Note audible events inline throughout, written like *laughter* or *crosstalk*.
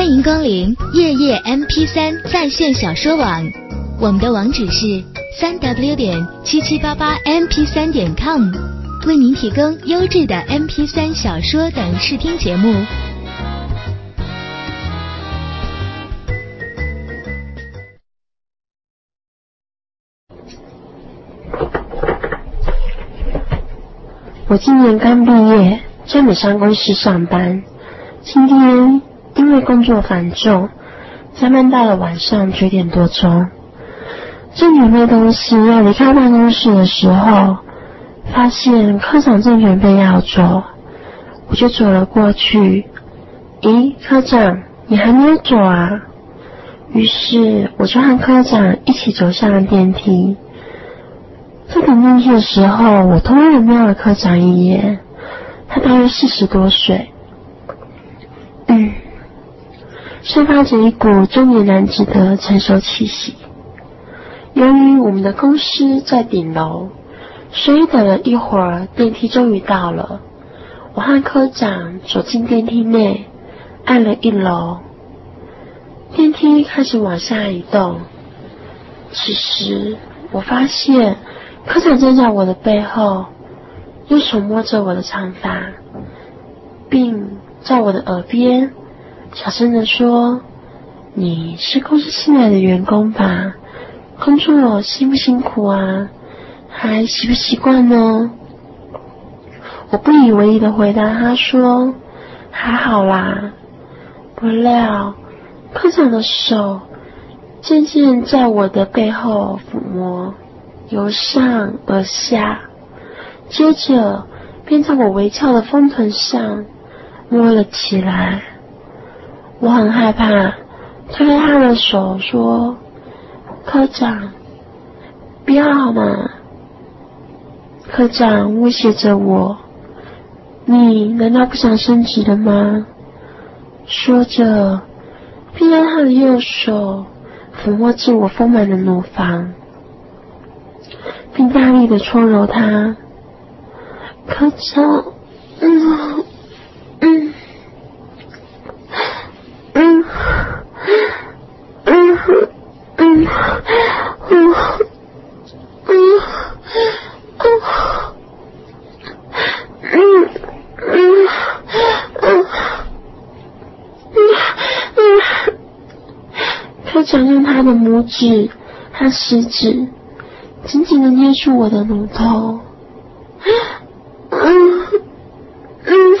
欢迎光临夜夜 MP 三在线小说网，我们的网址是三 W 点七七八八 MP 三点 com，为您提供优质的 MP 三小说等视听节目。我今年刚毕业，在美商公司上班。今天因为工作繁重，加班到了晚上九点多钟。正准备东西要离开办公室的时候，发现科长正准备要走，我就走了过去。咦，科长，你还没有走啊？于是我就和科长一起走向了电梯。在等电梯的时候，我突然瞄了科长一眼，他大约四十多岁，嗯，散发着一股中年男子的成熟气息。由于我们的公司在顶楼，所以等了一会儿，电梯终于到了。我和科长走进电梯内，按了一楼，电梯开始往下移动。此时，我发现。科长站在我的背后，用手摸着我的长发，并在我的耳边小声的说：“你是公司新来的员工吧？工作辛不辛苦啊？还习不习惯呢？”我不以为意的回答他说：“还好啦。”不料科长的手渐渐在我的背后抚摸。由上而下，接着便在我微翘的丰臀上摸了起来。我很害怕，推开他的手说：“科长，不要好吗？”科长威胁着我：“你难道不想升职了吗？”说着，便用他的右手抚摸着我丰满的乳房。并大力的搓揉它，科长，嗯拇指和食指。紧紧的捏住我的乳头，嗯嗯嗯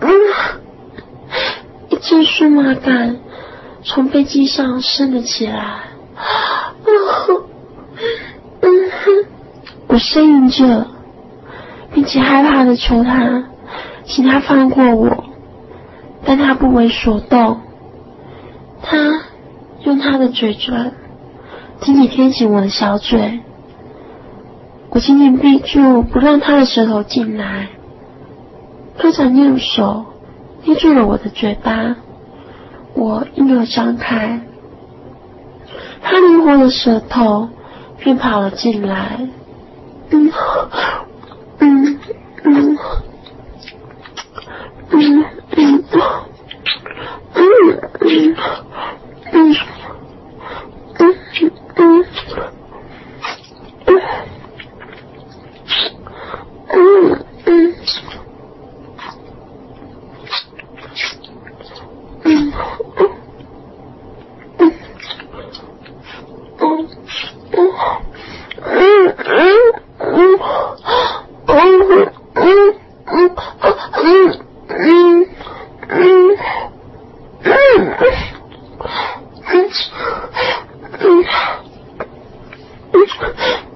嗯，一阵酥麻感从背脊上升了起来，嗯嗯，我呻吟着，并且害怕的求他，请他放过我，但他不为所动。他用他的嘴唇紧紧贴紧我的小嘴，我紧紧闭住，不让他的舌头进来。他想用手捏住了我的嘴巴，我硬要张开，他灵活的舌头便跑了进来。嗯嗯嗯嗯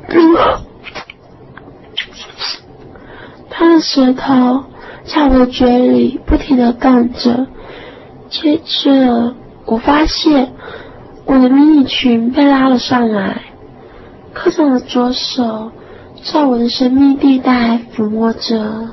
*coughs* 他的舌头在我的嘴里不停的动着。接着，我发现我的迷你裙被拉了上来，科长的左手在我的神秘地带抚摸着。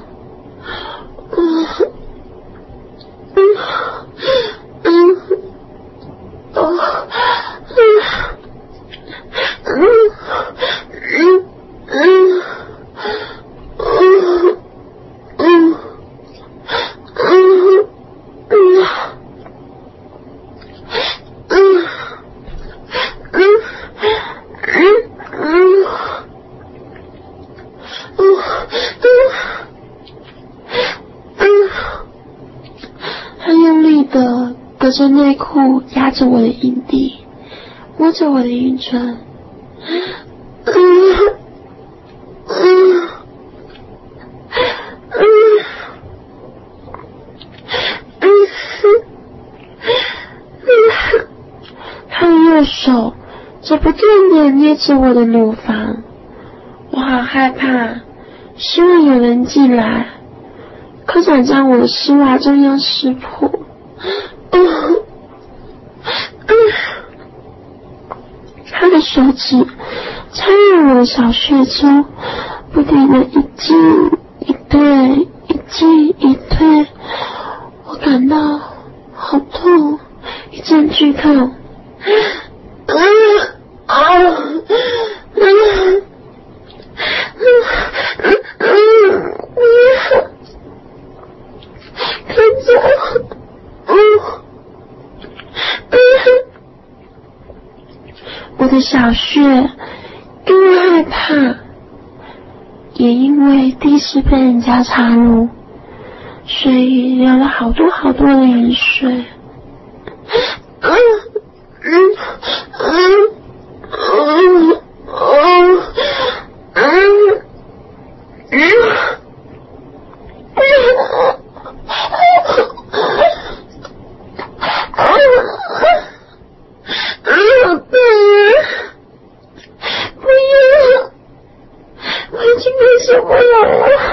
着内裤压着我的阴蒂，摸着我的阴唇。他的右手在不断的捏着我的乳房，我好害怕，希望有人进来。科长将我的丝袜中央撕破。他的手指插入我的小穴中，不停的一进一退，一进一退，我感到好痛，一阵剧痛。啊啊！我的小穴因为害怕，也因为第一次被人家插入，所以流了好多好多的眼水。我冷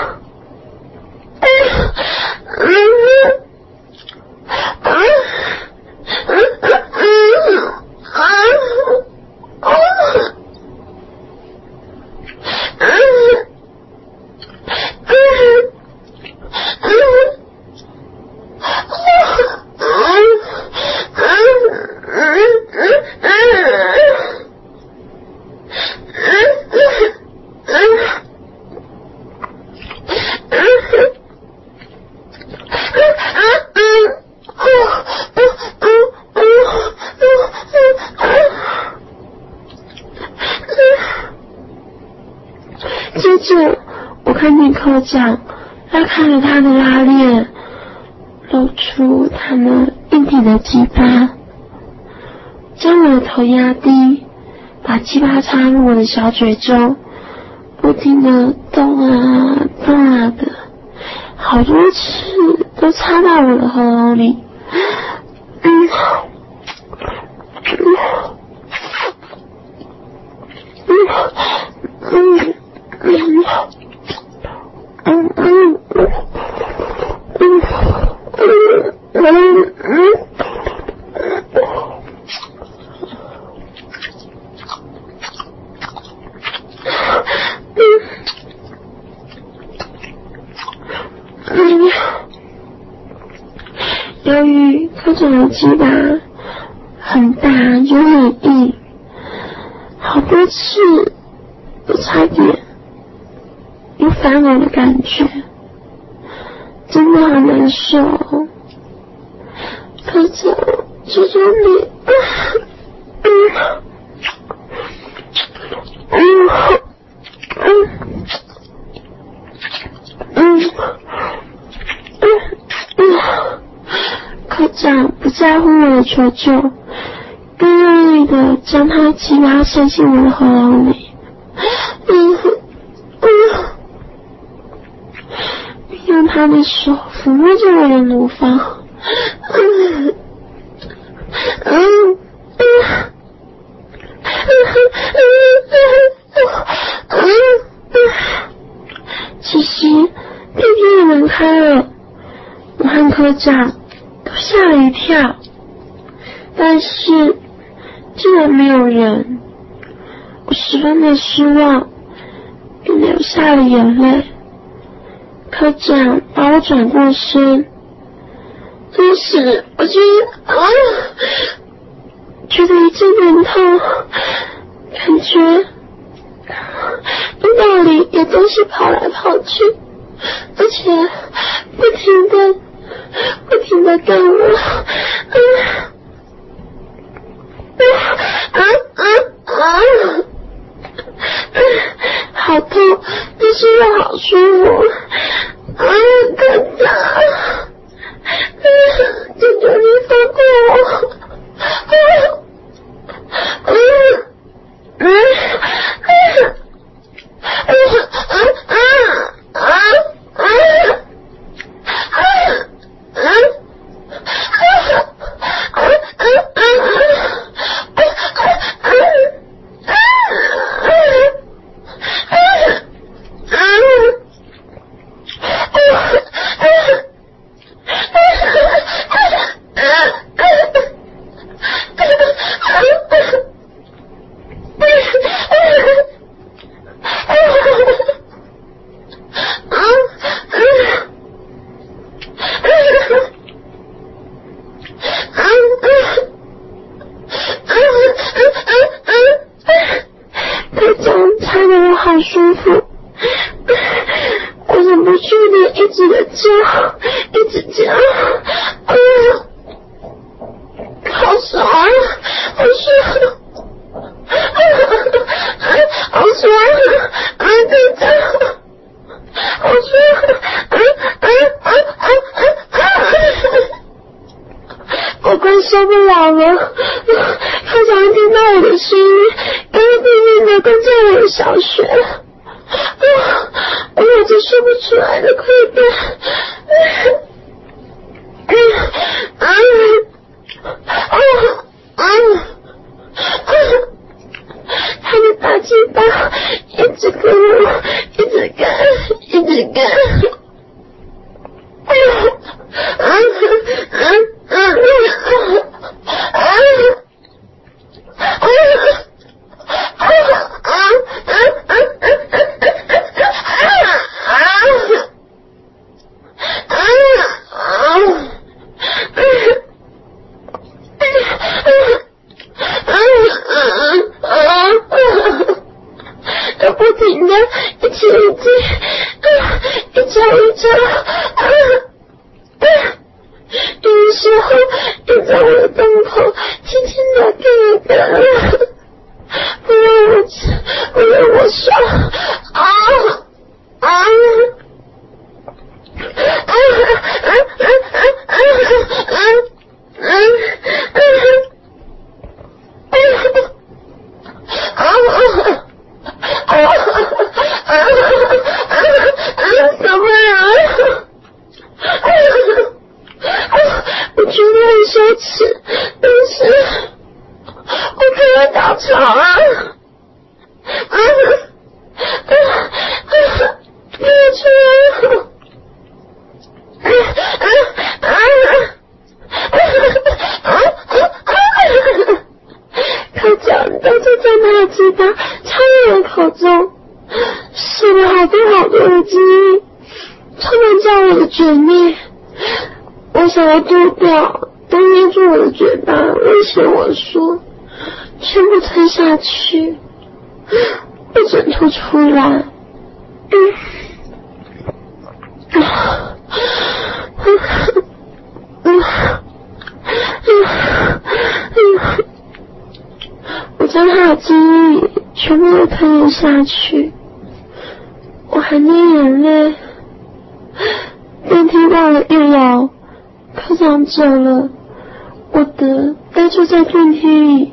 见科长拉开了他的拉链，露出他那硬挺的鸡巴，将我的头压低，把鸡巴插入我的小嘴中，不停的动啊动啊的，好多次都插到我的喉咙里。*gasps* 嗯，嗯。嗯嗯嗯嗯嗯嗯嗯。由有鸡巴很大有很硬，好多次都差点。有反我的感觉，真的好难受。可是，求求你，嗯嗯嗯嗯嗯，科长不在乎我的求救，更用力的将他鸡巴塞进我的喉咙里。用他的手抚摸着我的乳房，嗯嗯嗯嗯，其实屁屁也门开了，科长都吓了一跳，是竟然没有人，我十分的失望，并流下了眼泪。科长把我转过身，当时我觉得啊，觉得一阵疼痛，感觉阴道里有东西跑来跑去，而且不停的、不停的干我，啊啊啊啊！好痛，但是又好舒服。啊，科长，我要丢掉都捏住我的嘴巴威胁我说？全部吞下去？不准吐出来。我将他的精力全部都吞了下去。我含着眼泪便听到了一楼科长走了，我的呆坐在电梯里，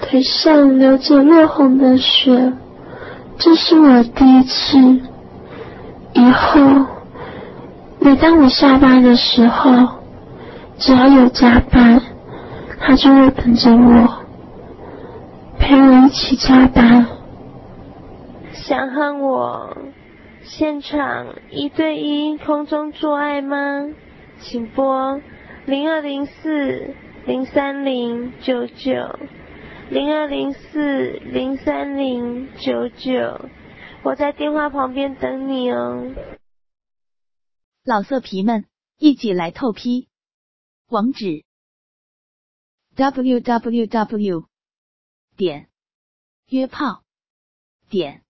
腿上流着落红的血。这是我第一次。以后，每当我下班的时候，只要有加班，他就会等着我，陪我一起加班。想和我现场一对一空中做爱吗？请拨零二零四零三零九九零二零四零三零九九，我在电话旁边等你哦。老色皮们，一起来透批！网址：w w w 点约炮点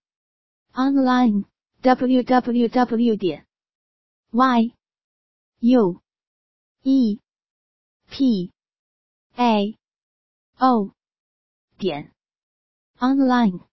online w w w 点 y u e. P. A. O. 点。Online。